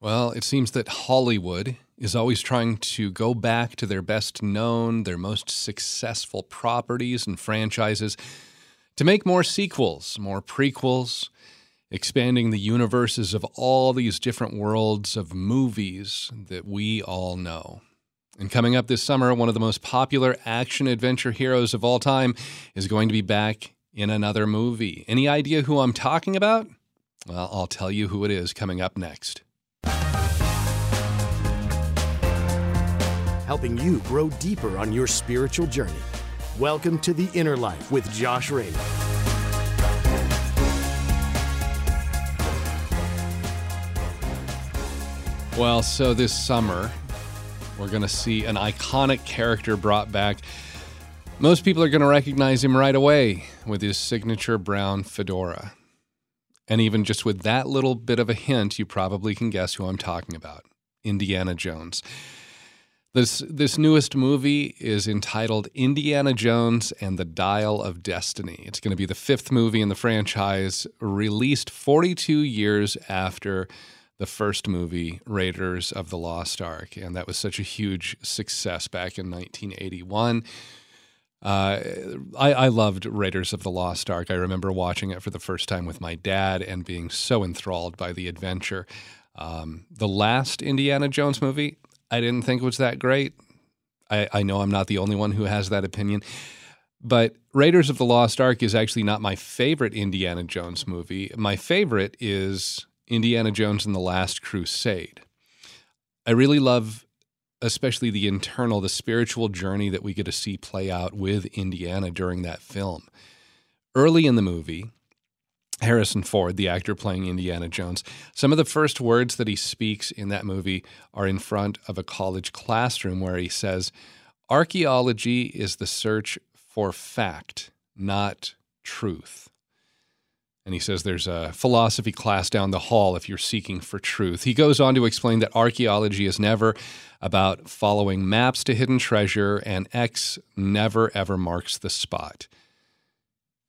Well, it seems that Hollywood is always trying to go back to their best known, their most successful properties and franchises to make more sequels, more prequels, expanding the universes of all these different worlds of movies that we all know. And coming up this summer, one of the most popular action adventure heroes of all time is going to be back in another movie. Any idea who I'm talking about? Well, I'll tell you who it is coming up next. Helping you grow deeper on your spiritual journey. Welcome to The Inner Life with Josh Raymond. Well, so this summer, we're going to see an iconic character brought back. Most people are going to recognize him right away with his signature brown fedora. And even just with that little bit of a hint, you probably can guess who I'm talking about Indiana Jones. This this newest movie is entitled Indiana Jones and the Dial of Destiny. It's going to be the fifth movie in the franchise, released 42 years after the first movie, Raiders of the Lost Ark, and that was such a huge success back in 1981. Uh, I, I, loved Raiders of the Lost Ark. I remember watching it for the first time with my dad and being so enthralled by the adventure. Um, the last Indiana Jones movie, I didn't think was that great. I, I know I'm not the only one who has that opinion. But Raiders of the Lost Ark is actually not my favorite Indiana Jones movie. My favorite is Indiana Jones and the Last Crusade. I really love, especially the internal, the spiritual journey that we get to see play out with Indiana during that film. Early in the movie, Harrison Ford, the actor playing Indiana Jones. Some of the first words that he speaks in that movie are in front of a college classroom where he says, Archaeology is the search for fact, not truth. And he says there's a philosophy class down the hall if you're seeking for truth. He goes on to explain that archaeology is never about following maps to hidden treasure, and X never ever marks the spot.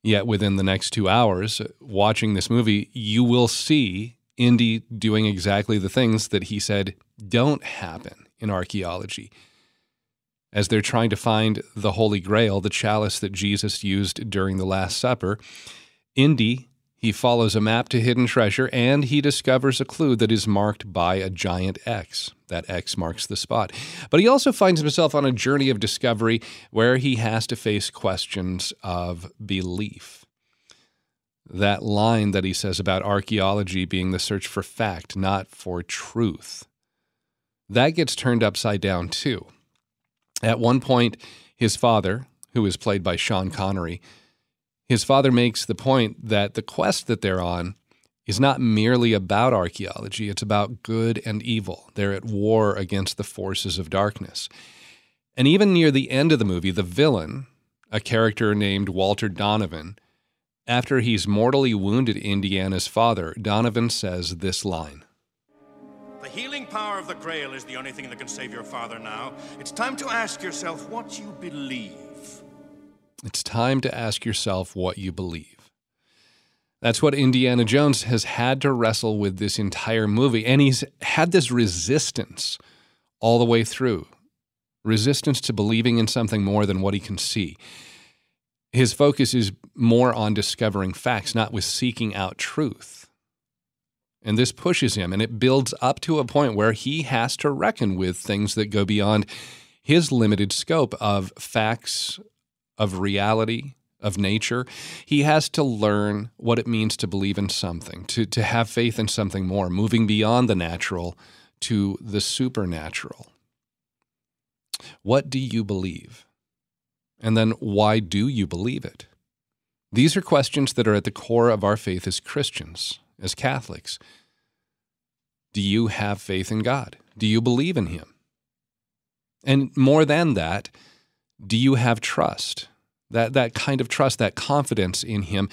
Yet within the next two hours, watching this movie, you will see Indy doing exactly the things that he said don't happen in archaeology. As they're trying to find the Holy Grail, the chalice that Jesus used during the Last Supper, Indy he follows a map to hidden treasure and he discovers a clue that is marked by a giant X. That X marks the spot. But he also finds himself on a journey of discovery where he has to face questions of belief. That line that he says about archaeology being the search for fact, not for truth, that gets turned upside down too. At one point, his father, who is played by Sean Connery, his father makes the point that the quest that they're on is not merely about archaeology, it's about good and evil. They're at war against the forces of darkness. And even near the end of the movie, the villain, a character named Walter Donovan, after he's mortally wounded Indiana's father, Donovan says this line. The healing power of the Grail is the only thing that can save your father now. It's time to ask yourself what you believe. It's time to ask yourself what you believe. That's what Indiana Jones has had to wrestle with this entire movie. And he's had this resistance all the way through resistance to believing in something more than what he can see. His focus is more on discovering facts, not with seeking out truth. And this pushes him and it builds up to a point where he has to reckon with things that go beyond his limited scope of facts of reality, of nature, he has to learn what it means to believe in something, to, to have faith in something more, moving beyond the natural to the supernatural. What do you believe? And then why do you believe it? These are questions that are at the core of our faith as Christians, as Catholics. Do you have faith in God? Do you believe in Him? And more than that, do you have trust? That, that kind of trust, that confidence in Him.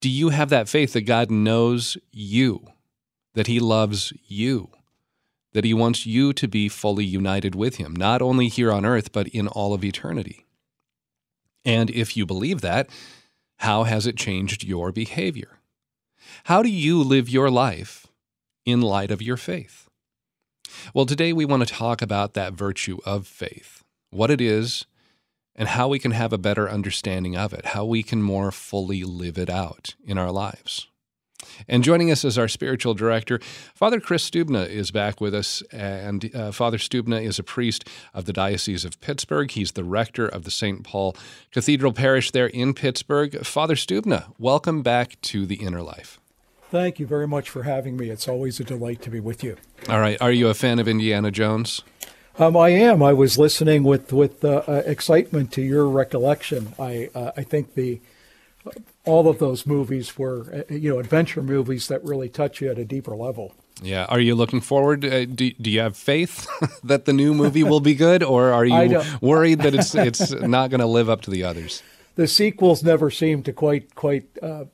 Do you have that faith that God knows you, that He loves you, that He wants you to be fully united with Him, not only here on earth, but in all of eternity? And if you believe that, how has it changed your behavior? How do you live your life in light of your faith? Well, today we want to talk about that virtue of faith, what it is, and how we can have a better understanding of it, how we can more fully live it out in our lives. And joining us as our spiritual director, Father Kris Stubna is back with us. And uh, Father Stubna is a priest of the Diocese of Pittsburgh. He's the rector of the St. Paul Cathedral Parish there in Pittsburgh. Father Stubna, welcome back to the inner life. Thank you very much for having me. It's always a delight to be with you. All right. Are you a fan of Indiana Jones? Um, I am. I was listening with with uh, uh, excitement to your recollection. I uh, I think the all of those movies were uh, you know adventure movies that really touch you at a deeper level. Yeah. Are you looking forward? Uh, do, do you have faith that the new movie will be good, or are you worried that it's it's not going to live up to the others? The sequels never seem to quite quite uh,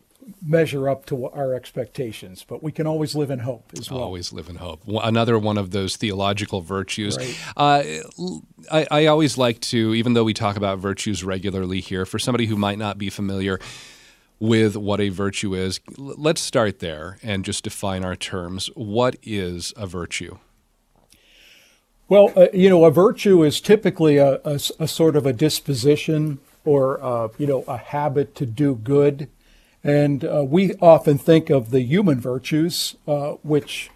measure up to our expectations, but we can always live in hope as well. Always live in hope. Another one of those theological virtues. Right. Uh, I, I always like to, even though we talk about virtues regularly here, for somebody who might not be familiar with what a virtue is, let's start there and just define our terms. What is a virtue? Well, uh, you know, a virtue is typically a, a, a sort of a disposition or, uh, you know, a habit to do good and uh, we often think of the human virtues, uh, which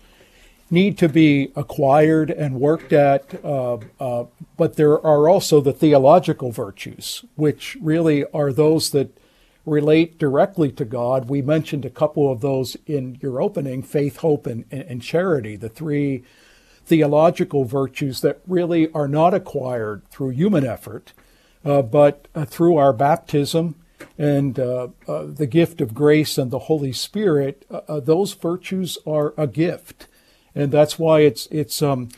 need to be acquired and worked at, uh, uh, but there are also the theological virtues, which really are those that relate directly to God. We mentioned a couple of those in your opening faith, hope, and, and charity, the three theological virtues that really are not acquired through human effort, uh, but uh, through our baptism and uh, uh, the gift of grace and the Holy Spirit, uh, uh those virtues are a gift, and that's why it's it's um,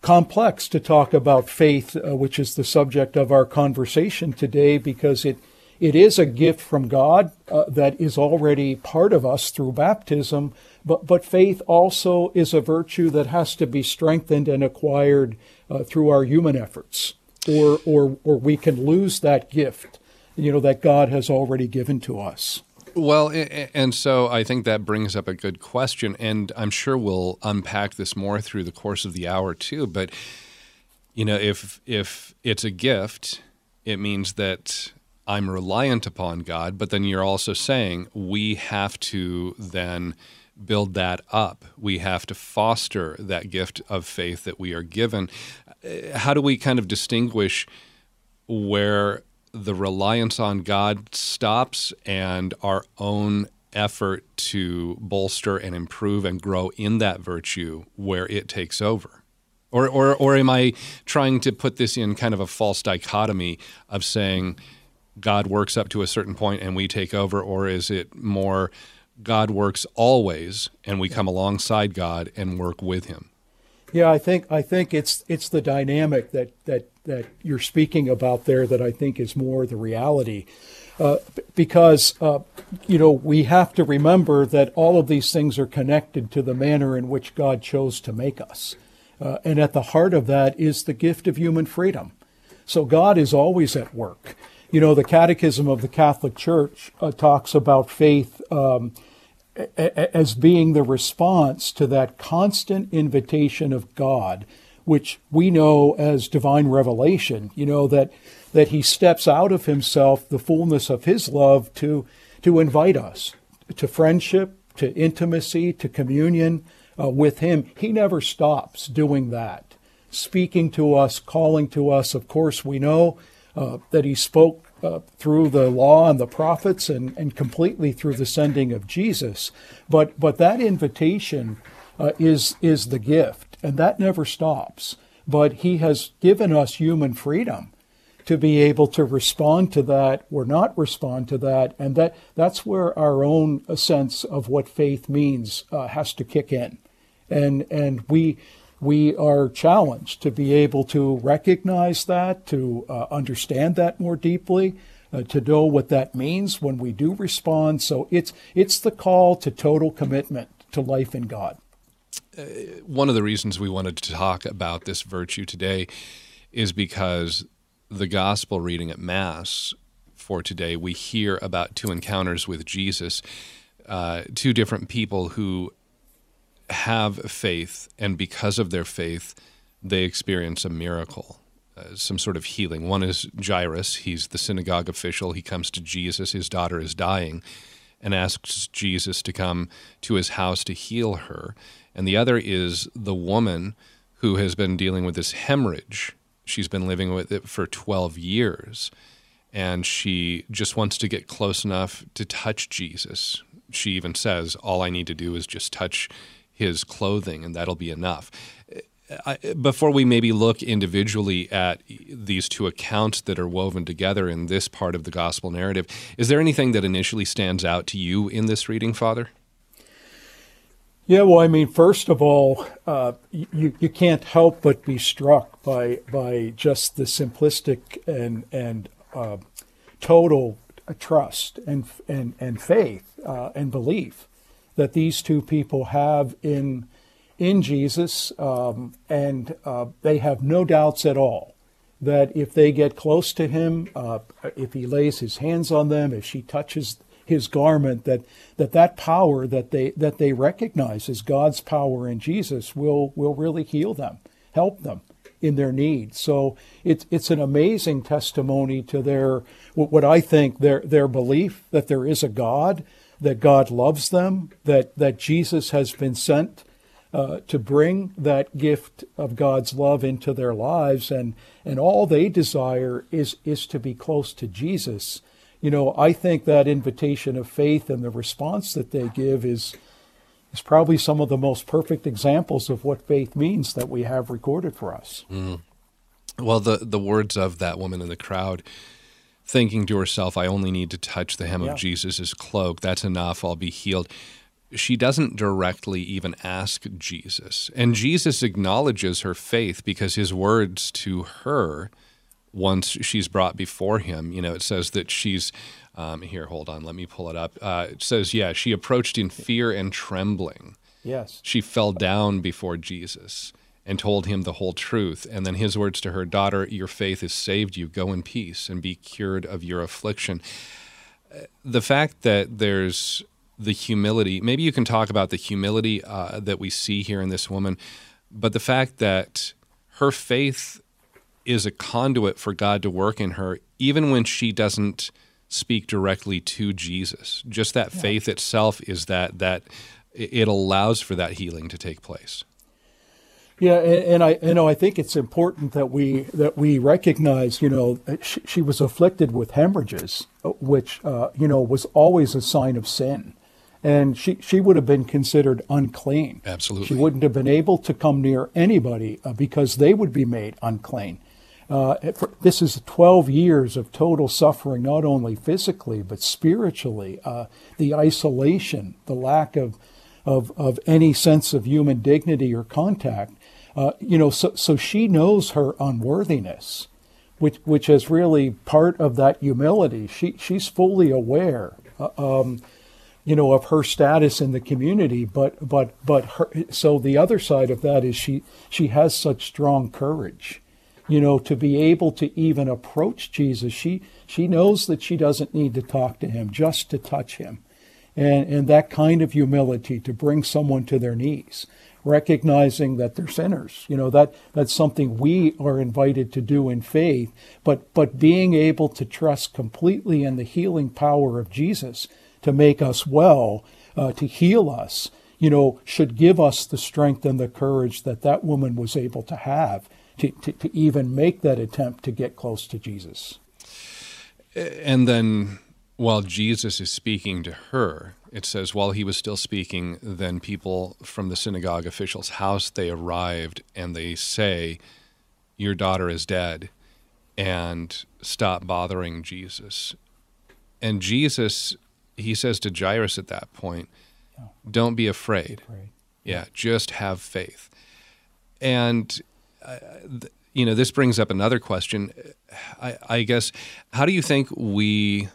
complex to talk about faith, uh, which is the subject of our conversation today, because it it is a gift from God uh, that is already part of us through baptism, but but faith also is a virtue that has to be strengthened and acquired through our human efforts, or or or we can lose that gift you know, that God has already given to us. Well, and so I think that brings up a good question, and I'm sure we'll unpack this more through the course of the hour too. But you know, if if it's a gift, it means that I'm reliant upon God. But then you're also saying we have to then build that up. We have to foster that gift of faith that we are given. Uh, how do we kind of distinguish where the reliance on God stops and our own effort to bolster and improve and grow in that virtue where it takes over? Or, or, or am I trying to put this in kind of a false dichotomy of saying God works up to a certain point and we take over? Or is it more God works always and we come alongside God and work with Him? Yeah, I think I think it's it's the dynamic that that that you're speaking about there that I think is more the reality. Uh, because uh, you know we have to remember that all of these things are connected to the manner in which God chose to make us, uh, and at the heart of that is the gift of human freedom. So God is always at work. You know, the Catechism of the Catholic Church uh, talks about faith um, as being the response to that constant invitation of God which we know as divine revelation, you know, that, that he steps out of himself, the fullness of his love, to, to invite us to friendship, to intimacy, to communion uh, with him. He never stops doing that, speaking to us, calling to us. Of course, we know uh, that he spoke uh, through the law and the prophets and, and completely through the sending of Jesus. But, but that invitation uh, is, is the gift and that never stops. But He has given us human freedom to be able to respond to that or not respond to that, and that that's where our own sense of what faith means uh, has to kick in, and and we we are challenged to be able to recognize that, to uh, understand that more deeply, uh, to know what that means when we do respond. So it's it's the call to total commitment to life in God one of the reasons we wanted to talk about this virtue today is because the gospel reading at Mass for today, we hear about two encounters with Jesus, uh, two different people who have faith, and because of their faith, they experience a miracle, uh, some sort of healing. One is Jairus, he's the synagogue official. He comes to Jesus, his daughter is dying, and asks Jesus to come to his house to heal her. And the other is the woman who has been dealing with this hemorrhage. She's been living with it for 12 years, and she just wants to get close enough to touch Jesus. She even says, All I need to do is just touch his clothing, and that'll be enough. I, before we maybe look individually at these two accounts that are woven together in this part of the gospel narrative, is there anything that initially stands out to you in this reading, Father? Yeah, well, I mean, first of all, uh, you you can't help but be struck by by just the simplistic and and uh, total trust and and and faith uh, and belief that these two people have in in Jesus, um, and uh, they have no doubts at all that if they get close to him, uh, if he lays his hands on them, if she touches his garment, that that that power that they that they recognize as God's power in Jesus will will really heal them, help them in their need. So it's it's an amazing testimony to their what I think their their belief that there is a God, that God loves them, that that Jesus has been sent uh, to bring that gift of God's love into their lives, and and all they desire is is to be close to Jesus. You know, I think that invitation of faith and the response that they give is is probably some of the most perfect examples of what faith means that we have recorded for us. Mm. Well, the the words of that woman in the crowd thinking to herself, I only need to touch the hem yeah. of Jesus' cloak. That's enough. I'll be healed she doesn't directly even ask Jesus. And Jesus acknowledges her faith because his words to her, once she's brought before him, you know, it says that she's, um, here, hold on, let me pull it up. Uh, it says, yeah, she approached in fear and trembling. Yes. She fell down before Jesus and told him the whole truth. And then his words to her, Daughter, your faith has saved you. Go in peace and be cured of your affliction. Uh, the fact that there's the humility. Maybe you can talk about the humility uh, that we see here in this woman, but the fact that her faith is a conduit for God to work in her, even when she doesn't speak directly to Jesus. Just that yeah. faith itself is that that it allows for that healing to take place. Yeah, and, and, I you know I think it's important that we that we recognize you know she, she was afflicted with hemorrhages, which uh, you know was always a sign of sin and she, she would have been considered unclean. Absolutely. She wouldn't have been able to come near anybody uh, because they would be made unclean. Uh, this is 12 years of total suffering, not only physically, but spiritually. Uh, the isolation, the lack of, of, of any sense of human dignity or contact. Uh, you know, so, so she knows her unworthiness, which, which is really part of that humility. She, she's fully aware. Uh, um, you know, of her status in the community. But but but her, so the other side of that is she she has such strong courage, you know, to be able to even approach Jesus. She she knows that she doesn't need to talk to him, just to touch him, and and that kind of humility to bring someone to their knees recognizing that they're sinners. You know, that that's something we are invited to do in faith, but but being able to trust completely in the healing power of Jesus to make us well, uh, to heal us, you know, should give us the strength and the courage that that woman was able to have to, to, to even make that attempt to get close to Jesus. And then while Jesus is speaking to her, it says, while he was still speaking, then people from the synagogue official's house, they arrived and they say, your daughter is dead and stop bothering Jesus. And Jesus he says to Jairus at that point, "Don't be afraid. Yeah, just have faith." And uh, th- you know, this brings up another question. I, I guess, how do you think we,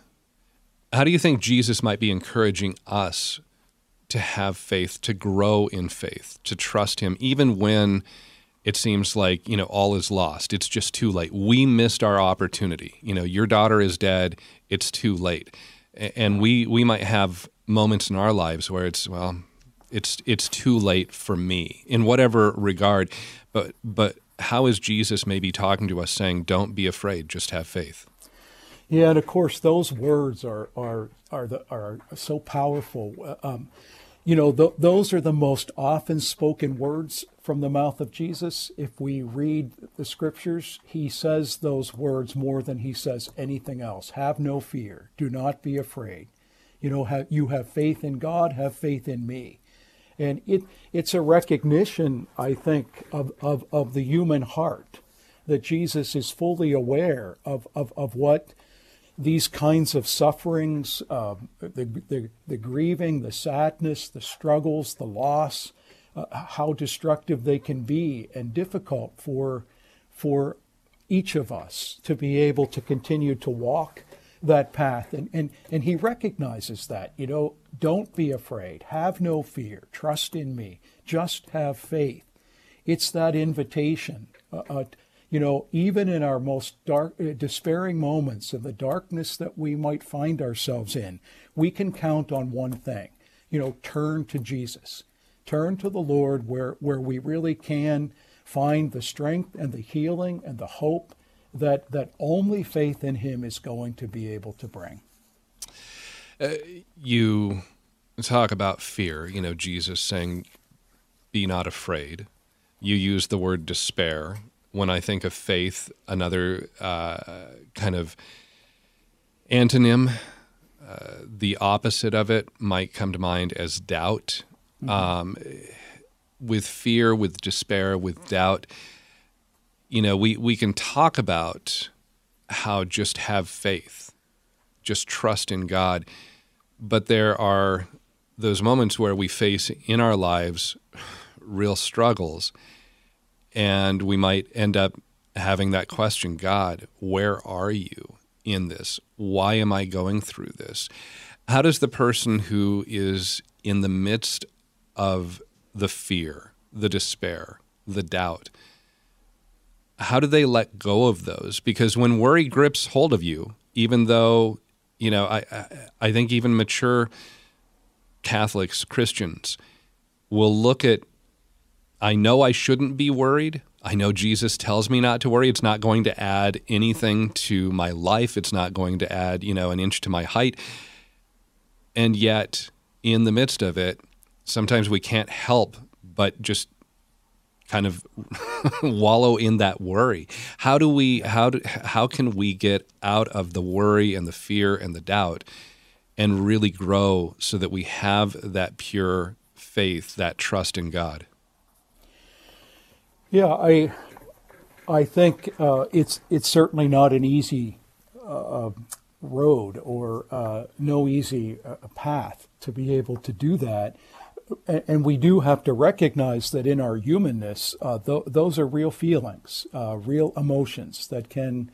how do you think Jesus might be encouraging us to have faith, to grow in faith, to trust Him, even when it seems like you know all is lost? It's just too late. We missed our opportunity. You know your daughter is dead. It's too late. And we we might have moments in our lives where it's well It's it's too late for me in whatever regard. But but how is Jesus maybe talking to us saying, Don't be afraid, just have faith? Yeah, and of course those words are are are the, are so powerful. Um, you know, th- those are the most often spoken words from the mouth of Jesus. If we read the scriptures, he says those words more than he says anything else. Have no fear. Do not be afraid. You know, have, you have faith in God, have faith in me. And it, it's a recognition, I think, of, of, of the human heart that Jesus is fully aware of, of, of what these kinds of sufferings, uh, the, the, the, grieving, the sadness, the struggles, the loss, uh, how destructive they can be and difficult for, for each of us to be able to continue to walk that path. And, and, and he recognizes that, you know, don't be afraid, have no fear, trust in me, just have faith. It's that invitation uh, uh you know, even in our most dark, uh, despairing moments, in the darkness that we might find ourselves in, we can count on one thing. You know, turn to Jesus. Turn to the Lord where, where we really can find the strength and the healing and the hope that, that only faith in Him is going to be able to bring. Uh, you talk about fear, you know, Jesus saying, Be not afraid. You use the word despair when I think of faith, another uh, kind of antonym, uh, the opposite of it might come to mind as doubt. Mm-hmm. Um, with fear, with despair, with doubt, you know, we, we can talk about how just have faith, just trust in God. But there are those moments where we face in our lives real struggles and we might end up having that question God, where are you in this? Why am I going through this? How does the person who is in the midst of the fear, the despair, the doubt, how do they let go of those? Because when worry grips hold of you, even though, you know, I, I, think even mature Catholics, Christians, will look at I know I shouldn't be worried. I know Jesus tells me not to worry. It's not going to add anything to my life. It's not going to add, you know, an inch to my height. And yet, in the midst of it, sometimes we can't help but just kind of wallow in that worry. How do we how do how can we get out of the worry and the fear and the doubt and really grow so that we have that pure faith, that trust in God? Yeah, I I think uh, it's it's certainly not an easy uh, road or uh, no easy uh, path to be able to do that. And we do have to recognize that in our humanness, uh, th- those are real feelings, uh, real emotions that can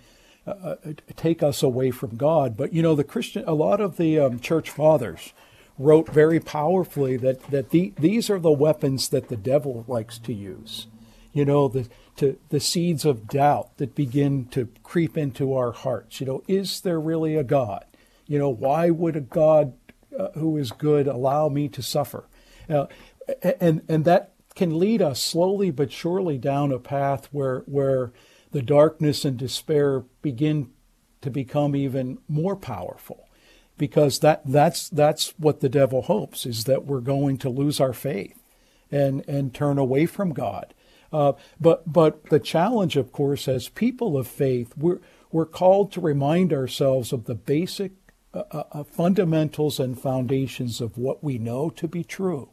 take us away from God. But you know, the Christian, a lot of the um, church fathers wrote very powerfully that that the, these are the weapons that the devil likes to use you know, the, to, the seeds of doubt that begin to creep into our hearts. You know, is there really a God? You know, why would a God uh, who is good allow me to suffer? Uh, and, and that can lead us slowly but surely down a path where, where the darkness and despair begin to become even more powerful because that that's that's what the devil hopes is that we're going to lose our faith and and turn away from God uh, but but the challenge, of course, as people of faith, we're we're called to remind ourselves of the basic uh, uh, uh fundamentals and foundations of what we know to be true,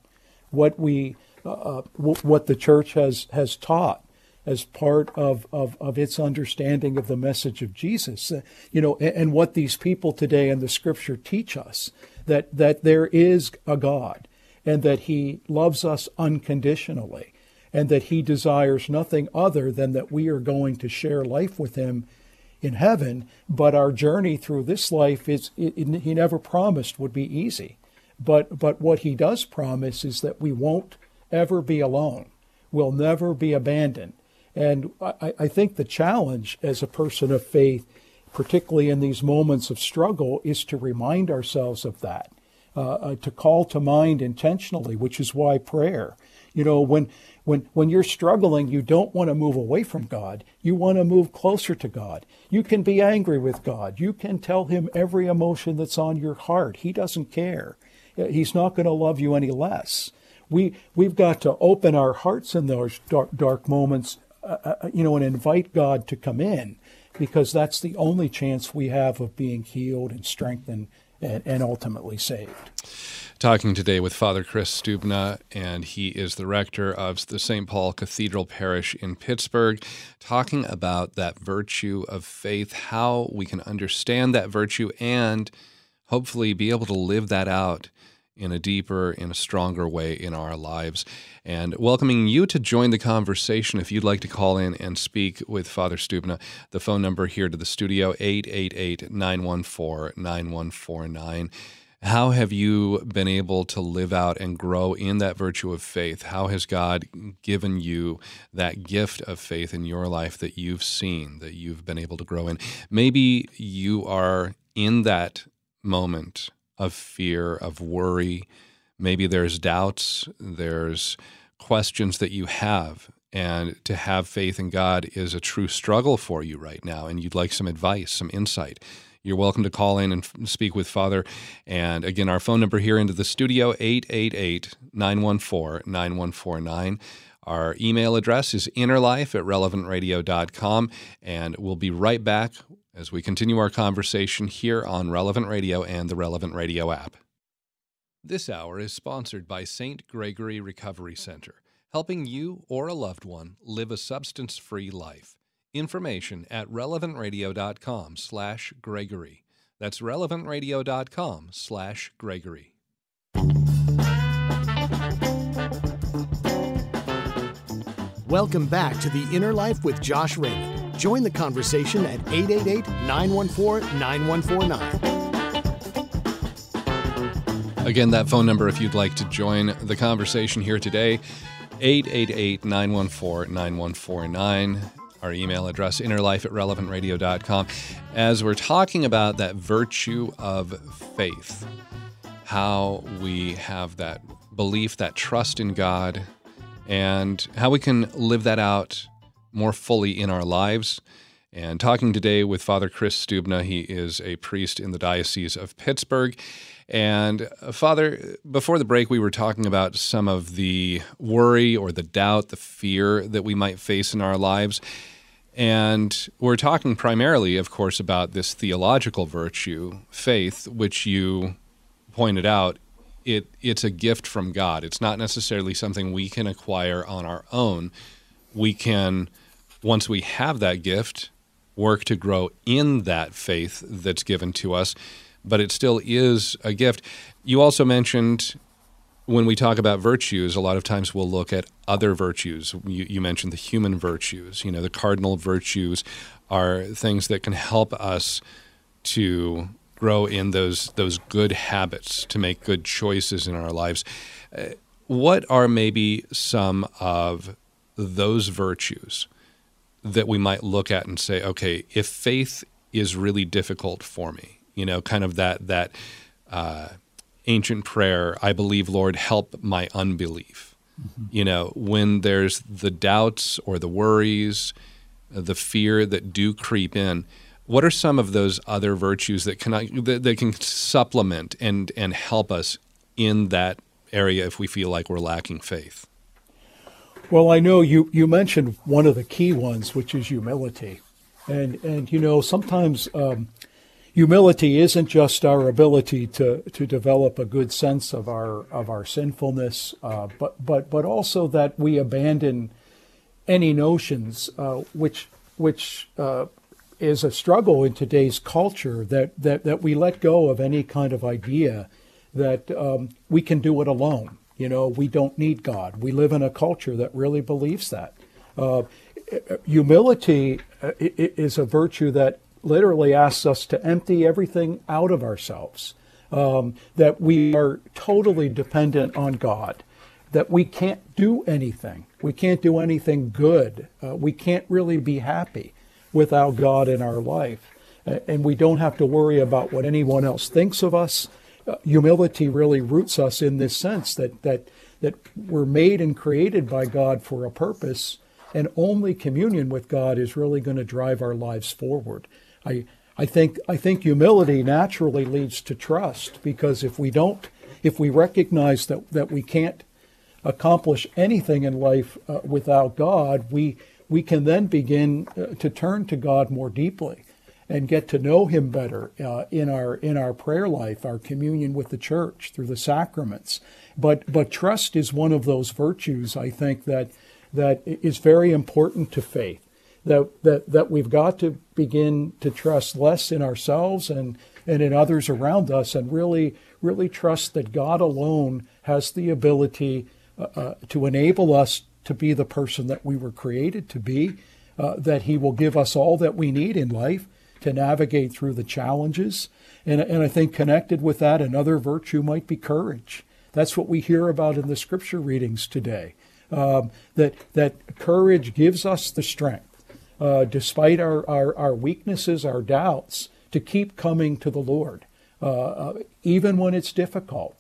what we uh, uh, w- what the church has has taught as part of, of, of its understanding of the message of Jesus. you know, and, and what these people today in the scripture teach us that that there is a God and that he loves us unconditionally and that he desires nothing other than that we are going to share life with him in heaven. But our journey through this life is it, it, he never promised would be easy. But but what he does promise is that we won't ever be alone. We'll never be abandoned. And I, I think the challenge as a person of faith, particularly in these moments of struggle, is to remind ourselves of that. uh, uh, to call to mind intentionally, which is why prayer. You know, when when when you're struggling, you don't want to move away from God. You want to move closer to God. You can be angry with God. You can tell him every emotion that's on your heart. He doesn't care. He's not going to love you any less. We we've got to open our hearts in those dark, dark moments, uh, uh, you know, and invite God to come in, because that's the only chance we have of being healed and strengthened and, and ultimately saved. Talking today with Father Kris Stubna, and he is the rector of the St. Paul Cathedral Parish in Pittsburgh, talking about that virtue of faith, how we can understand that virtue, and hopefully be able to live that out in a deeper, in a stronger way in our lives. And welcoming you to join the conversation if you'd like to call in and speak with Father Stubna. The phone number here to the studio, 888 914 9149. How have you been able to live out and grow in that virtue of faith? How has God given you that gift of faith in your life that you've seen, that you've been able to grow in? Maybe you are in that moment of fear, of worry. Maybe there's doubts, there's questions that you have. And to have faith in God is a true struggle for you right now, and you'd like some advice, some insight. You're welcome to call in and speak with Father. And again, our phone number here into the studio, 888 914 9149. Our email address is innerlife at relevantradio.com. And we'll be right back as we continue our conversation here on Relevant Radio and the Relevant Radio app. This hour is sponsored by St. Gregory Recovery Center, helping you or a loved one live a substance-free life. Information at relevantradio.com slash Gregory. That's relevantradio.com slash Gregory. Welcome back to The Inner Life with Josh Raymond. Join the conversation at 888 914 9149. Again, that phone number if you'd like to join the conversation here today, 888 914 9149. Our email address, innerlife at relevantradio.com. As we're talking about that virtue of faith, how we have that belief, that trust in God, and how we can live that out more fully in our lives. And talking today with Father Kris Stubna, he is a priest in the Diocese of Pittsburgh. And uh, Father, before the break, we were talking about some of the worry or the doubt, the fear that we might face in our lives. And we're talking primarily, of course, about this theological virtue, faith, which you pointed out. It, it's a gift from God. It's not necessarily something we can acquire on our own. We can once we have that gift, work to grow in that faith that's given to us, but it still is a gift. You also mentioned when we talk about virtues, a lot of times we'll look at other virtues. You, you, mentioned the human virtues. You know, the cardinal virtues are things that can help us to grow in those those good habits, to make good choices in our lives. Uh, what are maybe some of those virtues that we might look at and say, okay, if faith is really difficult for me, you know, kind of that that uh, ancient prayer, I believe, Lord, help my unbelief. Mm-hmm. You know, when there's the doubts or the worries, the fear that do creep in, what are some of those other virtues that can that, that can supplement and and help us in that area if we feel like we're lacking faith? Well, I know you, you mentioned one of the key ones, which is humility. And, and you know, sometimes um, humility isn't just our ability to, to develop a good sense of our, of our sinfulness, uh, but, but, but also that we abandon any notions uh, which, which uh, is a struggle in today's culture, that, that, that we let go of any kind of idea that um, we can do it alone you know, we don't need God. We live in a culture that really believes that. Uh, humility uh, is a virtue that literally asks us to empty everything out of ourselves, um, that we are totally dependent on God, that we can't do anything. We can't do anything good. Uh, we can't really be happy without God in our life. And we don't have to worry about what anyone else thinks of us uh, humility really roots us in this sense that that that we're made and created by God for a purpose, and only communion with God is really going to drive our lives forward. I I think I think humility naturally leads to trust because if we don't, if we recognize that that we can't accomplish anything in life uh, without God, we we can then begin uh, to turn to God more deeply and get to know Him better uh, in our in our prayer life, our communion with the church through the sacraments. But but trust is one of those virtues I think that that is very important to faith. That that that we've got to begin to trust less in ourselves and and in others around us, and really really trust that God alone has the ability uh, uh, to enable us to be the person that we were created to be. Uh, that He will give us all that we need in life to navigate through the challenges. And, and I think connected with that, another virtue might be courage. That's what we hear about in the scripture readings today. Um, that, that courage gives us the strength, uh, despite our, our, our, weaknesses, our doubts, to keep coming to the Lord, uh, uh, even when it's difficult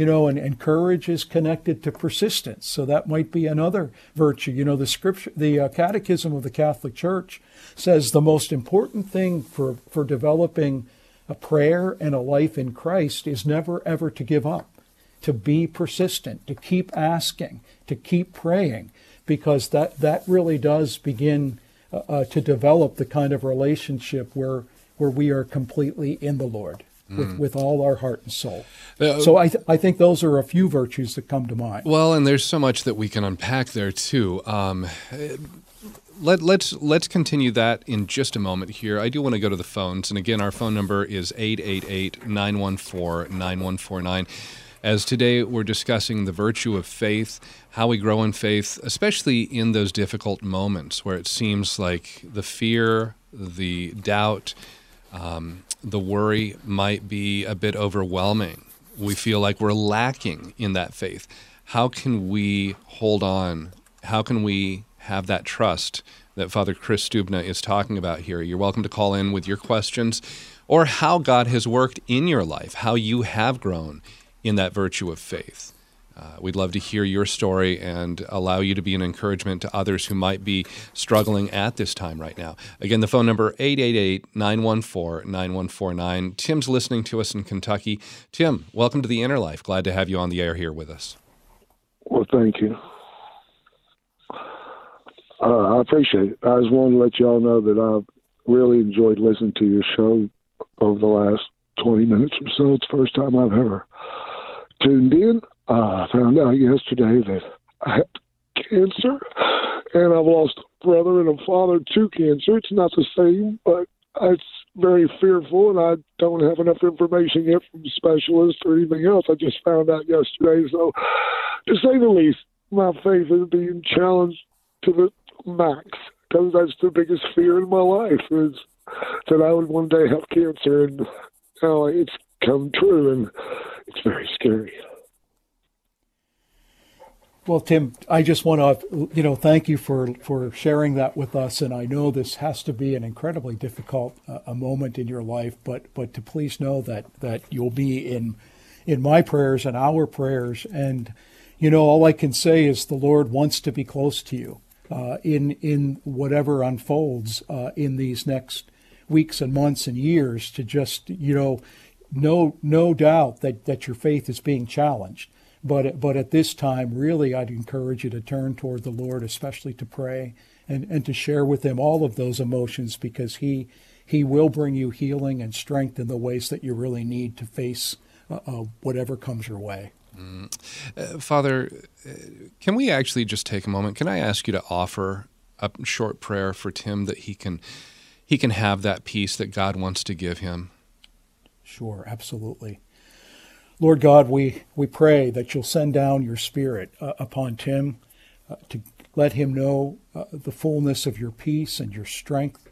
you know, and, and courage is connected to persistence. So that might be another virtue. You know, the scripture, the uh, Catechism of the Catholic Church says the most important thing for, for developing a prayer and a life in Christ is never ever to give up, to be persistent, to keep asking, to keep praying, because that, that really does begin uh, uh, to develop the kind of relationship where, where we are completely in the Lord with, mm. with all our heart and soul. Uh, so I, th- I think those are a few virtues that come to mind. Well, and there's so much that we can unpack there too. Um, let, let's let's continue that in just a moment here. I do want to go to the phones, and again, our phone number is 888-914-9149. As today we're discussing the virtue of faith, how we grow in faith, especially in those difficult moments where it seems like the fear, the doubt, um, the worry might be a bit overwhelming. We feel like we're lacking in that faith. How can we hold on? How can we have that trust that Father Kris Stubna is talking about here? You're welcome to call in with your questions or how God has worked in your life, how you have grown in that virtue of faith. Uh, we'd love to hear your story and allow you to be an encouragement to others who might be struggling at this time right now. Again, the phone number 888-914-9149. Tim's listening to us in Kentucky. Tim, welcome to the Inner Life. Glad to have you on the air here with us. Well, thank you. Uh, I appreciate it. I just wanted to let y'all know that I've really enjoyed listening to your show over the last 20 minutes or so. It's the first time I've ever tuned in. Uh, I found out yesterday that I had cancer, and I've lost a brother and a father to cancer. It's not the same, but it's very fearful, and I don't have enough information yet from specialists or anything else. I just found out yesterday. So, to say the least, my faith is being challenged to the max because that's the biggest fear in my life is that I would one day have cancer, and now it's come true, and it's very scary. Well, Tim, I just want to, you know, thank you for for sharing that with us. And I know this has to be an incredibly difficult uh, a moment in your life, but but to please know that that you'll be in in my prayers and our prayers. And you know, all I can say is the Lord wants to be close to you uh, in in whatever unfolds uh, in these next weeks and months and years. To just you know, no no doubt that that your faith is being challenged but but at this time, really, I'd encourage you to turn toward the Lord, especially to pray and, and to share with Him all of those emotions, because He He will bring you healing and strength in the ways that you really need to face uh, uh, whatever comes your way. Mm. Uh, Father, uh, can we actually just take a moment? Can I ask you to offer a short prayer for Tim that he can he can have that peace that God wants to give him? Sure, absolutely. Lord God, we, we pray that you'll send down your Spirit uh, upon Tim uh, to let him know uh, the fullness of your peace and your strength,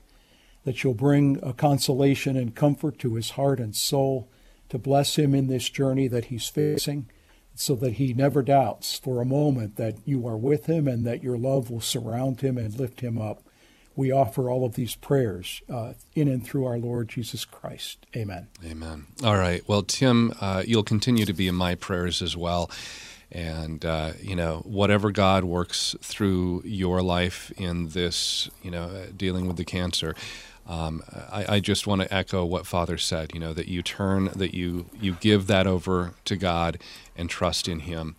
that you'll bring a consolation and comfort to his heart and soul, to bless him in this journey that he's facing, so that he never doubts for a moment that you are with him and that your love will surround him and lift him up. We offer all of these prayers uh, in and through our Lord Jesus Christ. Amen. Amen. All right. Well, Tim, uh, you'll continue to be in my prayers as well. And, uh, you know, whatever God works through your life in this, you know, uh, dealing with the cancer, um, I, I, just want to echo what Father said, you know, that you turn, that you, you give that over to God and trust in Him.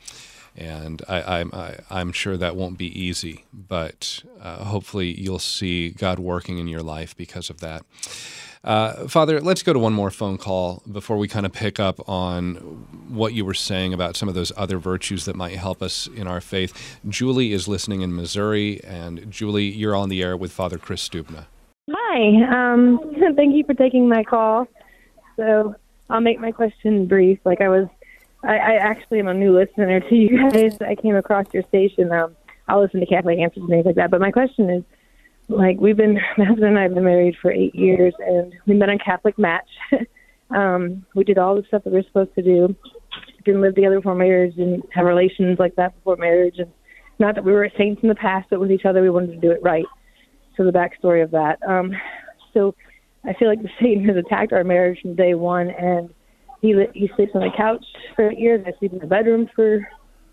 And I, am I'm, I'm sure that won't be easy, but uh, hopefully you'll see God working in your life because of that. Uh, Father, let's go to one more phone call before we kind of pick up on what you were saying about some of those other virtues that might help us in our faith. Julie is listening in Missouri, and Julie, you're on the air with Father Kris Stubna. Hi. Um, thank you for taking my call. So I'll make my question brief. Like I was, I, I actually am a new listener to you guys. I came across your station. Um, I'll listen to Catholic Answers and things like that. But my question is, like we've been my husband and I have been married for eight years and we met on Catholic Match. um, we did all the stuff that we are supposed to do. Didn't live together before marriage, didn't have relations like that before marriage and not that we were saints in the past, but with each other we wanted to do it right. So the backstory of that. Um, so I feel like the Satan has attacked our marriage from day one and he he sleeps on the couch for years, I sleep in the bedroom for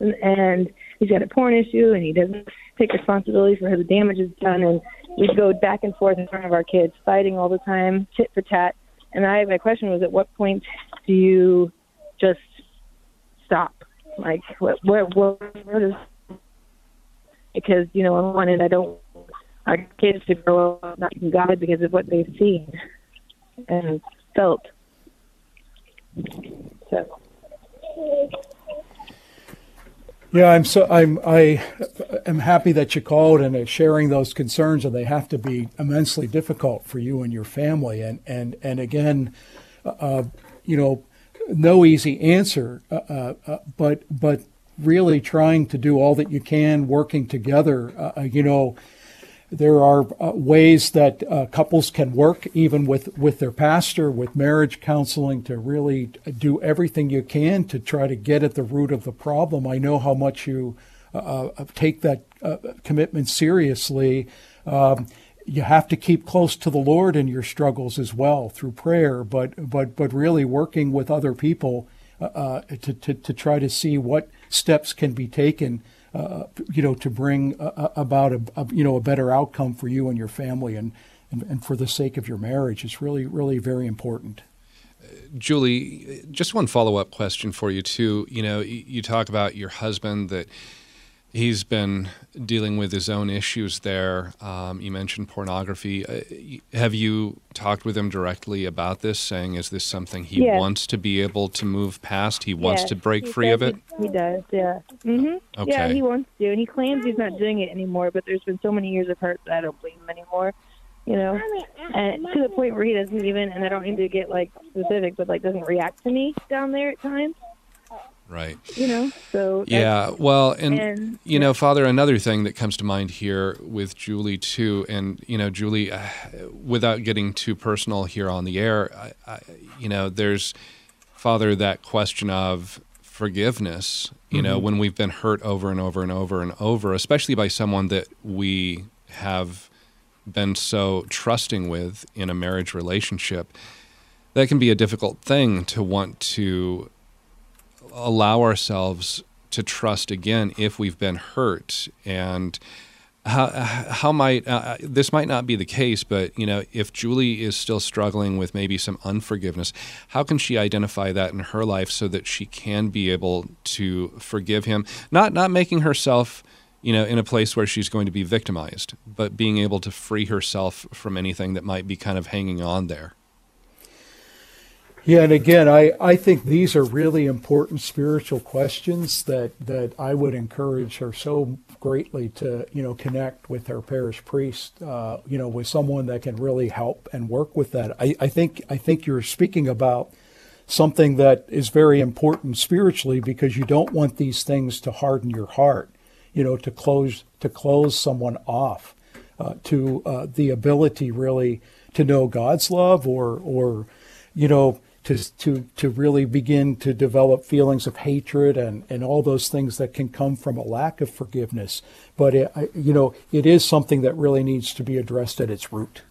and, he's got a porn issue and he doesn't take responsibility for how the damage is done and we'd go back and forth in front of our kids, fighting all the time, tit for tat. And I, my question was, at what point do you just stop? Like, what, what, what, what is? Because you know, on one end, I don't want our kids to grow up not in God because of what they've seen and felt. So. Yeah, I'm so I'm I am happy that you called and are sharing those concerns, and they have to be immensely difficult for you and your family. And and and again, uh, you know, no easy answer, uh, uh, uh but but really trying to do all that you can, working together. Uh, uh, you know, there are uh, ways that uh, couples can work, even with, with their pastor, with marriage counseling, to really do everything you can to try to get at the root of the problem. I know how much you uh, uh take that uh, commitment seriously. Um, you have to keep close to the Lord in your struggles as well through prayer, but but but really working with other people uh, to, to to try to see what steps can be taken Uh, you know, to bring about a, a, you know a better outcome for you and your family, and, and and for the sake of your marriage, is really really very important. Julie, just one follow up question for you too. You know, you talk about your husband that he's been dealing with his own issues there. Um, you mentioned pornography. Uh, have you talked with him directly about this, saying, is this something he yes. wants to be able to move past? He wants yes, to break free of it? He, he does, yeah. Mm-hmm. Okay. Yeah, he wants to. And he claims he's not doing it anymore, but there's been so many years of hurt that I don't blame him anymore. You know, and to the point where he doesn't even, and I don't need to get like specific, but like doesn't react to me down there at times. Right. You know, so. Yeah, well, and, and you know, Father, another thing that comes to mind here with Julie, too, and, you know, Julie, uh, without getting too personal here on the air, I, I, you know, there's, Father, that question of forgiveness, you mm-hmm. know, when we've been hurt over and over and over and over, especially by someone that we have been so trusting with in a marriage relationship, that can be a difficult thing to want to allow ourselves to trust again if we've been hurt. And how, how might uh, this might not be the case but you know if julie is still struggling with maybe some unforgiveness how can she identify that in her life so that she can be able to forgive him? Not not making herself you know in a place where she's going to be victimized but being able to free herself from anything that might be kind of hanging on there yeah, and again, I, I think these are really important spiritual questions that, that I would encourage her so greatly to, you know, connect with her parish priest, uh, you know, with someone that can really help and work with that. I, I think I think you're speaking about something that is very important spiritually because you don't want these things to harden your heart, you know, to close to close someone off uh, to uh, the ability really to know God's love or or you know to to to really begin to develop feelings of hatred and and all those things that can come from a lack of forgiveness. But it, you know, it is something that really needs to be addressed at its root.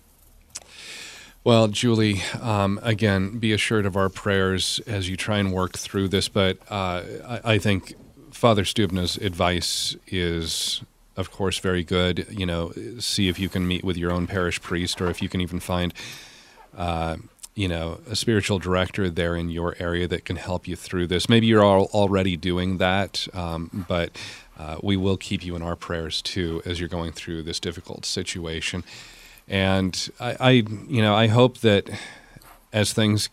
Well, Julie, um, again, be assured of our prayers as you try and work through this. But uh, I, I, think Father Stubna's advice is, of course, very good. You know, see if you can meet with your own parish priest, or if you can even find, uh, you know, a spiritual director there in your area that can help you through this. Maybe you're all already doing that, um, but uh, we will keep you in our prayers too as you're going through this difficult situation. And I, I, you know, I hope that as things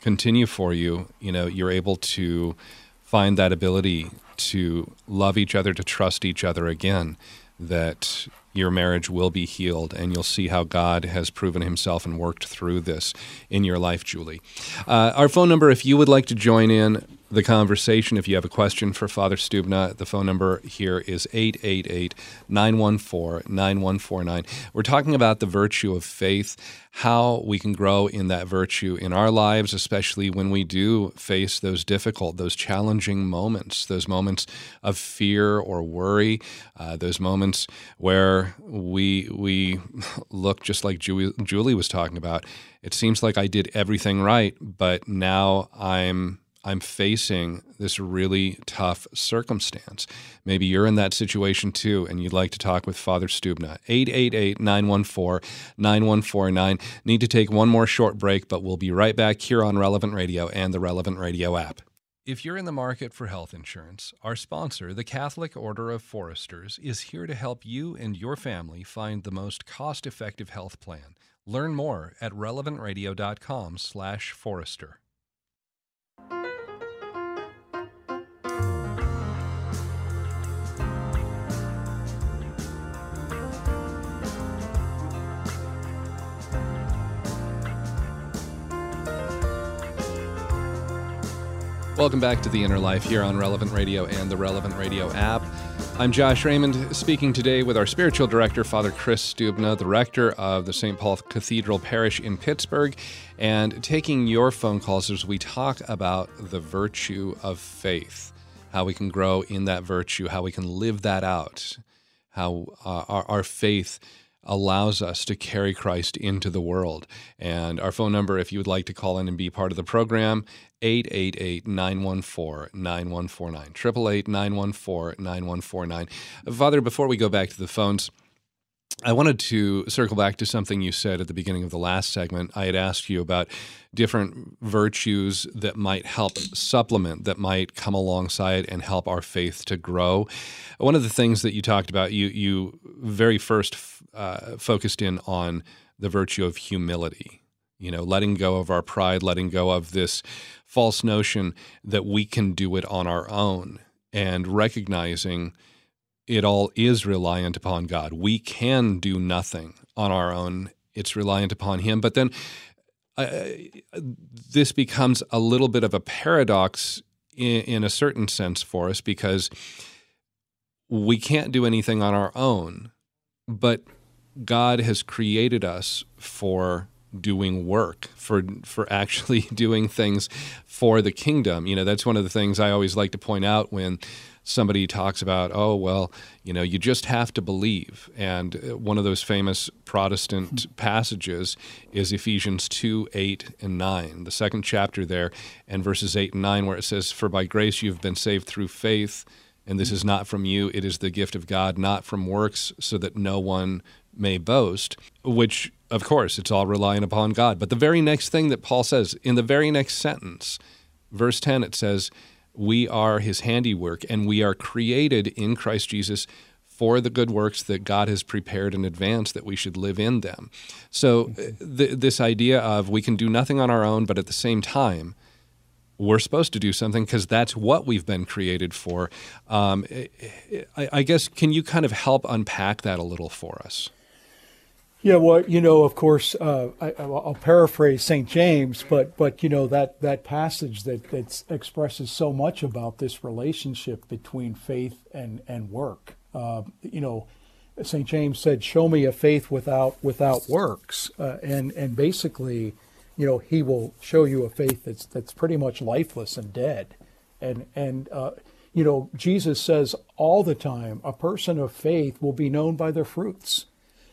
continue for you, you know, you're able to find that ability to love each other, to trust each other again, that your marriage will be healed, and you'll see how God has proven himself and worked through this in your life, Julie. Uh, our phone number, if you would like to join in, the conversation. If you have a question for Father Stubna, the phone number here is 888 914 9149. We're talking about the virtue of faith, how we can grow in that virtue in our lives, especially when we do face those difficult, those challenging moments, those moments of fear or worry, uh, those moments where we, we look just like Julie, Julie was talking about. It seems like I did everything right, but now I'm I'm facing this really tough circumstance. Maybe you're in that situation too, and you'd like to talk with Father Stubna. 888 914 9149. Need to take one more short break, but we'll be right back here on Relevant Radio and the Relevant Radio app. If you're in the market for health insurance, our sponsor, the Catholic Order of Foresters, is here to help you and your family find the most cost-effective health plan. Learn more at relevantradio.com/forester. Welcome back to The Inner Life here on Relevant Radio and the Relevant Radio app. I'm Josh Raymond, speaking today with our spiritual director, Father Kris Stubna, the rector of the St. Paul Cathedral Parish in Pittsburgh, and taking your phone calls as we talk about the virtue of faith, how we can grow in that virtue, how we can live that out, how uh, our, our faith allows us to carry Christ into the world. And our phone number, if you would like to call in and be part of the program, 888 914 9149. 888 914 9149. Father, before we go back to the phones, I wanted to circle back to something you said at the beginning of the last segment. I had asked you about different virtues that might help supplement, that might come alongside and help our faith to grow. One of the things that you talked about, you you very first uh, focused in on the virtue of humility. You know, letting go of our pride, letting go of this false notion that we can do it on our own, and recognizing it all is reliant upon God. We can do nothing on our own. It's reliant upon Him. But then uh, this becomes a little bit of a paradox in, in a certain sense for us because we can't do anything on our own, but God has created us for doing work for for actually doing things for the kingdom. You know that's one of the things i always like to point out when somebody talks about, oh, well, you know, you just have to believe. And uh, one of those famous Protestant passages is Ephesians 2 8 and 9, the second chapter there, and verses 8 and 9, where it says, For by grace you've been saved through faith, and this is not from you, it is the gift of God, not from works, so that no one may boast, which, of course, it's all relying upon God. But the very next thing that Paul says, in the very next sentence, verse 10, it says, we are his handiwork and we are created in Christ Jesus for the good works that God has prepared in advance that we should live in them. So, uh, th- this idea of we can do nothing on our own, but at the same time, we're supposed to do something because that's what we've been created for. Um, I, I guess, can you kind of help unpack that a little for us? Yeah, well, you know, of course, uh, I, will paraphrase St. James, but but you know that that passage that that expresses so much about this relationship between faith and and work. Uh, you know, St. James said, "Show me a faith without without works," uh, and and basically, you know, he will show you a faith that's that's pretty much lifeless and dead. And and uh, you know, Jesus says all the time, a person of faith will be known by their fruits.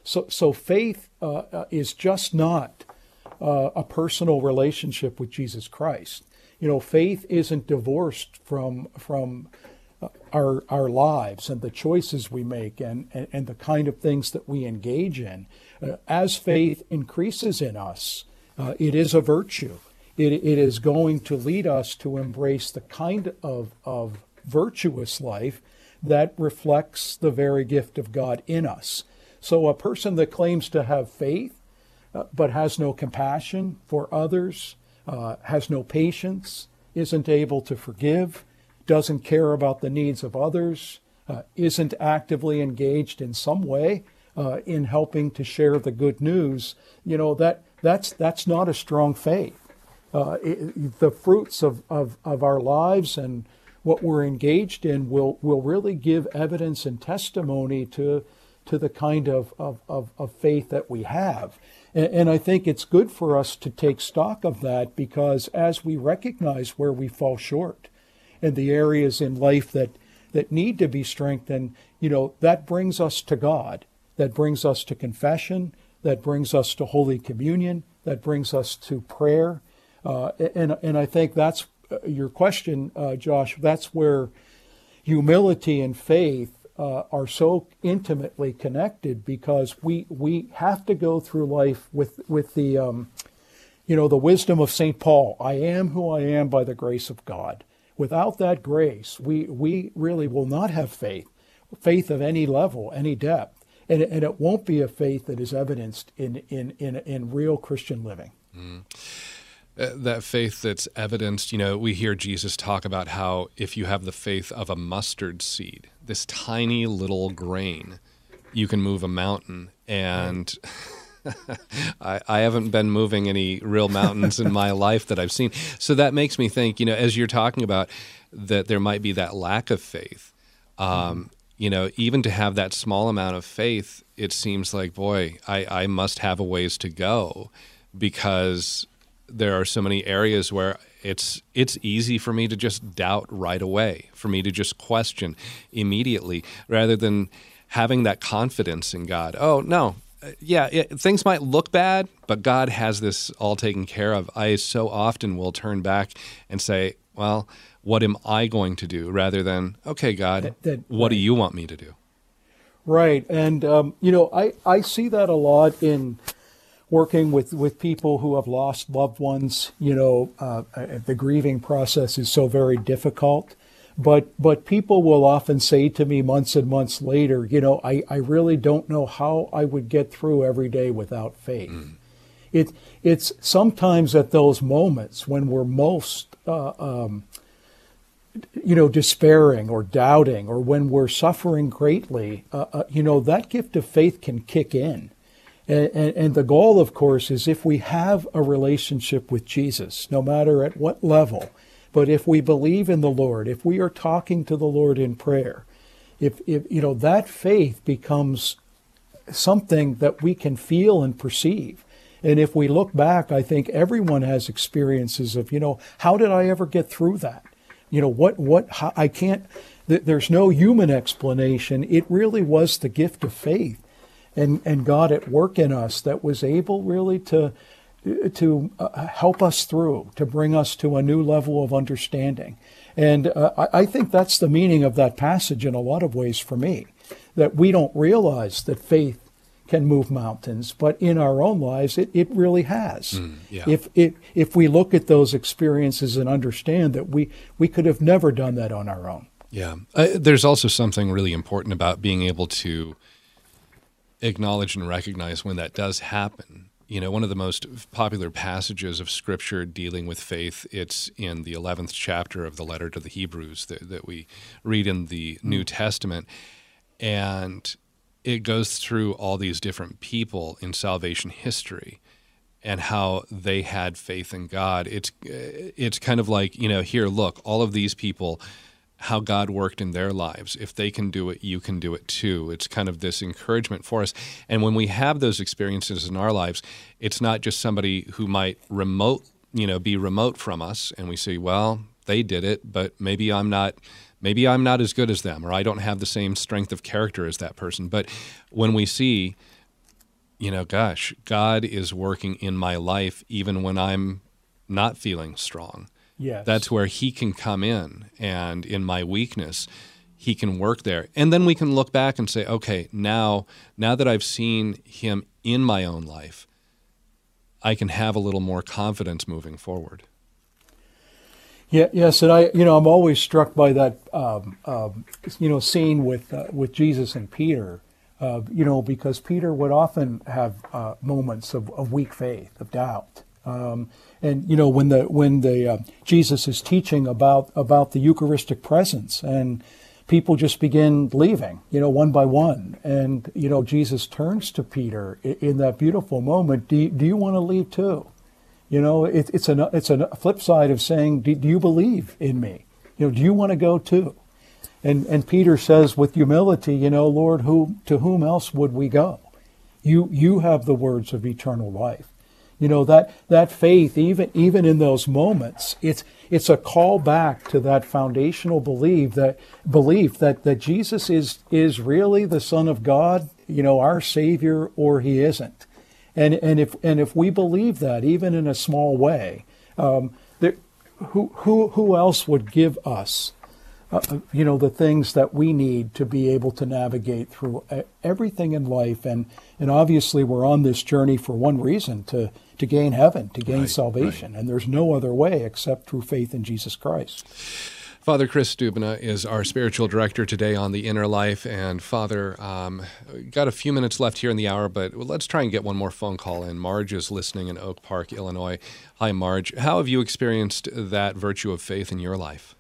So so faith uh, uh is just not uh, a personal relationship with Jesus Christ. You know, faith isn't divorced from from uh, our our lives and the choices we make and, and, and the kind of things that we engage in. Uh, as faith increases in us, uh, it is a virtue. It, it is going to lead us to embrace the kind of, of virtuous life that reflects the very gift of God in us. So, a person that claims to have faith uh, but has no compassion for others, uh, has no patience, isn't able to forgive, doesn't care about the needs of others, uh, isn't actively engaged in some way uh, in helping to share the good news, you know that that's that's not a strong faith. Uh, it, the fruits of, of, of our lives and what we're engaged in will will really give evidence and testimony to to the kind of, of, of, of faith that we have. And, and I think it's good for us to take stock of that because as we recognize where we fall short and the areas in life that, that need to be strengthened, you know, that brings us to God. That brings us to confession. That brings us to Holy Communion. That brings us to prayer. Uh, and, and I think that's uh, your question, uh, Josh. That's where humility and faith uh, are so intimately connected because we we have to go through life with with the um, you know the wisdom of Saint Paul. I am who I am by the grace of God. Without that grace, we we really will not have faith, faith of any level, any depth, and and it won't be a faith that is evidenced in in in, in real Christian living. Mm. Uh, that faith that's evidenced, you know, we hear Jesus talk about how if you have the faith of a mustard seed, this tiny little grain, you can move a mountain. And I, I haven't been moving any real mountains in my life that I've seen. So that makes me think, you know, as you're talking about that there might be that lack of faith, um, you know, even to have that small amount of faith, it seems like, boy, I, I must have a ways to go because there are so many areas where it's it's easy for me to just doubt right away, for me to just question immediately, rather than having that confidence in God. Oh no, uh, yeah, it, things might look bad, but God has this all taken care of. I so often will turn back and say, well, what am I going to do, rather than okay, God, that, that, what right. do you want me to do? Right, and um, you know, I I see that a lot in working with, with people who have lost loved ones, you know, uh, uh, the grieving process is so very difficult. But but people will often say to me months and months later, you know, I, I really don't know how I would get through every day without faith. Mm. It it's sometimes at those moments when we're most uh, um, you know, despairing or doubting, or when we're suffering greatly, uh, uh, you know, that gift of faith can kick in. And, and, and, the goal, of course, is if we have a relationship with Jesus, no matter at what level, but if we believe in the Lord, if we are talking to the Lord in prayer, if, if you know that faith becomes something that we can feel and perceive. And if we look back, I think everyone has experiences of, you know, how did I ever get through that? You know, what, what, how, I can't, there's no human explanation. It really was the gift of faith and, and God at work in us that was able really to, to uh, help us through, to bring us to a new level of understanding. And uh, I think that's the meaning of that passage in a lot of ways for me, that we don't realize that faith can move mountains, but in our own lives, it, it really has. Mm, yeah. If, if, if we look at those experiences and understand that we, we could have never done that on our own. Yeah. Uh, there's also something really important about being able to acknowledge and recognize when that does happen. You know, one of the most popular passages of scripture dealing with faith, it's in the 11th chapter of the letter to the Hebrews that, that we read in the mm. New Testament. And it goes through all these different people in salvation history and how they had faith in God. It's it's kind of like, you know, here look, all of these people how God worked in their lives. If they can do it, you can do it too. It's kind of this encouragement for us. And when we have those experiences in our lives, it's not just somebody who might remote, you know, be remote from us and we say, well, they did it, but maybe I'm not maybe I'm not as good as them or I don't have the same strength of character as that person. But when we see you know, gosh, God is working in my life even when I'm not feeling strong. Yes. That's where he can come in and in my weakness he can work there. And then we can look back and say, okay, now now that I've seen him in my own life, I can have a little more confidence moving forward. Yeah, yes, and I, you know, I'm always struck by that, um, um, you know, scene with uh, with Jesus and Peter, uh, you know, because Peter would often have uh, moments of, of weak faith, of doubt, um, and you know when the when the uh, Jesus is teaching about about the Eucharistic presence and people just begin leaving, you know, one by one, and you know Jesus turns to Peter in, that beautiful moment. Do you, do you want to leave too? You know, it, it's a it's a flip side of saying, do, do you believe in me? You know, do you want to go too? And and Peter says with humility, you know, Lord, who to whom else would we go? You you have the words of eternal life. You know that that faith, even even in those moments, it's it's a call back to that foundational belief that belief that that Jesus is is really the Son of God, you know, our Savior, or He isn't. And and if and if we believe that, even in a small way, um, there, who who who else would give us uh, uh, you know the things that we need to be able to navigate through everything in life and and obviously we're on this journey for one reason to to gain heaven to gain right, salvation right. and there's no other way except through faith in Jesus Christ Father Kris Stubna is our spiritual director today on the inner life. And Father, um, got a few minutes left here in the hour, but let's try and get one more phone call in. Marge is listening in Oak Park, Illinois. Hi, Marge. How have you experienced that virtue of faith in your life?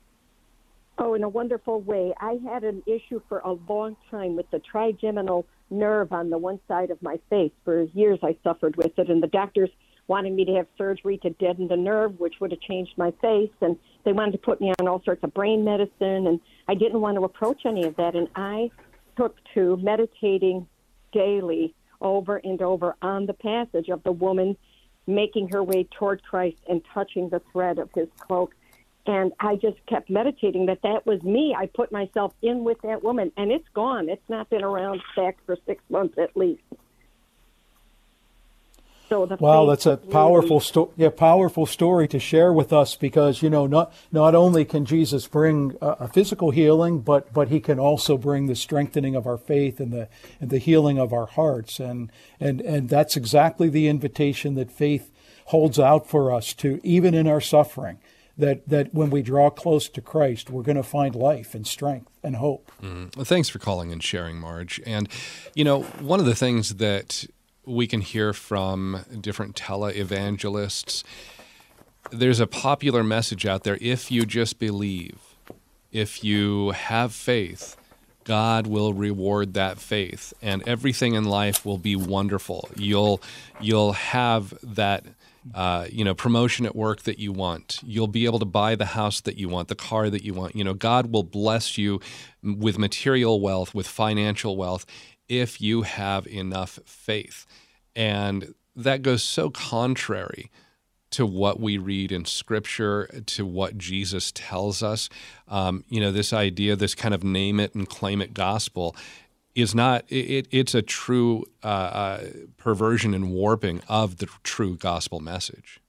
Oh, in a wonderful way. I had an issue for a long time with the trigeminal nerve on the one side of my face. For years, I suffered with it, and the doctors wanted me to have surgery to deaden the nerve, which would have changed my face. And they wanted to put me on all sorts of brain medicine, and I didn't want to approach any of that. And I took to meditating daily over and over on the passage of the woman making her way toward Christ and touching the thread of his cloak and I just kept meditating that that was me. I put myself in with that woman, and it's gone. It's not been around back for six months at least. So the wow, that's a powerful story. Yeah, powerful story to share with us because you know not not only can Jesus bring a, a, physical healing, but but he can also bring the strengthening of our faith and the and the healing of our hearts, and and and that's exactly the invitation that faith holds out for us to even in our suffering that, that when we draw close to Christ, we're going to find life and strength and hope. Mm. Well, thanks for calling and sharing, Marge. And, you know, one of the things that we can hear from different tele-evangelists, there's a popular message out there if you just believe, if you have faith, God will reward that faith and everything in life will be wonderful. You'll you'll have that uh, you know, promotion at work that you want. You'll be able to buy the house that you want, the car that you want. You know, God will bless you with material wealth, with financial wealth, if you have enough faith. And that goes so contrary to what we read in Scripture, to what Jesus tells us. Um, you know, this idea, this kind of name it and claim it gospel is not it, it's a true uh, uh, perversion and warping of the true gospel message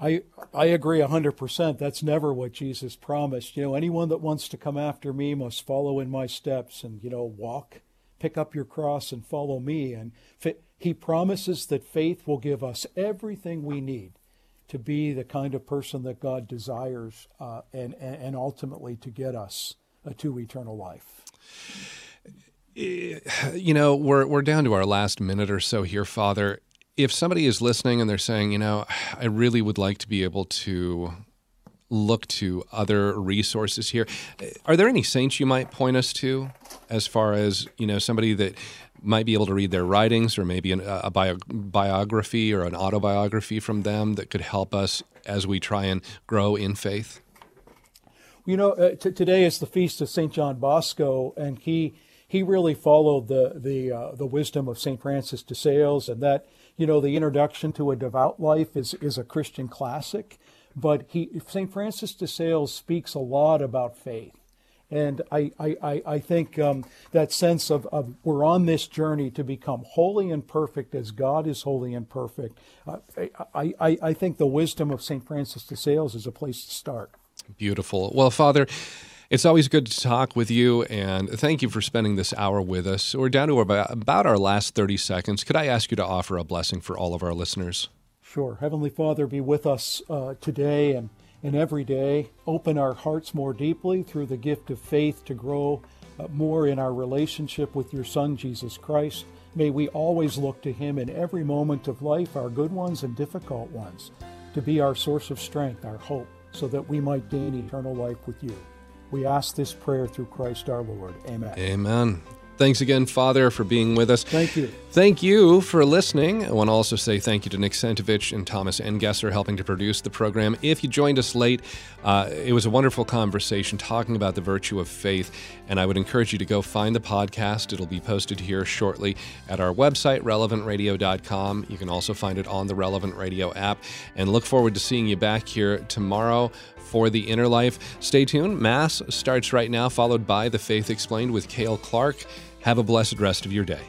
I I agree 100%. That's never what Jesus promised. You know, anyone that wants to come after me must follow in my steps and, you know, walk, pick up your cross and follow me. And he promises that faith will give us everything we need to be the kind of person that God desires uh, and, and ultimately to get us uh, to eternal life you know, we're we're down to our last minute or so here, Father. If somebody is listening and they're saying, you know, I really would like to be able to look to other resources here, are there any saints you might point us to, as far as you know, somebody that might be able to read their writings, or maybe an, a bio, biography or an autobiography from them that could help us as we try and grow in faith? You know, uh, t- today is the feast of Saint John Bosco, and he he really followed the the uh, the wisdom of Saint Francis de Sales, and that you know the introduction to a devout life is is a Christian classic. But he Saint Francis de Sales speaks a lot about faith, and I I, I think um, that sense of, of we're on this journey to become holy and perfect as God is holy and perfect. Uh, I, I I think the wisdom of Saint Francis de Sales is a place to start. Beautiful. Well, Father. It's always good to talk with you, and thank you for spending this hour with us. We're down to about, about our last 30 seconds. Could I ask you to offer a blessing for all of our listeners? Sure. Heavenly Father, be with us uh, today and, and every day. Open our hearts more deeply through the gift of faith to grow uh, more in our relationship with your Son, Jesus Christ. May we always look to him in every moment of life, our good ones and difficult ones, to be our source of strength, our hope, so that we might gain eternal life with you. We ask this prayer through Christ our Lord. Amen. Amen. Thanks again, Father, for being with us. Thank you. Thank you for listening. I want to also say thank you to Nick Sentovich and Thomas Engesser helping to produce the program. If you joined us late, uh, it was a wonderful conversation talking about the virtue of faith, and I would encourage you to go find the podcast. It'll be posted here shortly at our website, relevantradio.com. You can also find it on the Relevant Radio app, and look forward to seeing you back here tomorrow for the inner life. Stay tuned. Mass starts right now, followed by The Faith Explained with Cale Clark. Have a blessed rest of your day.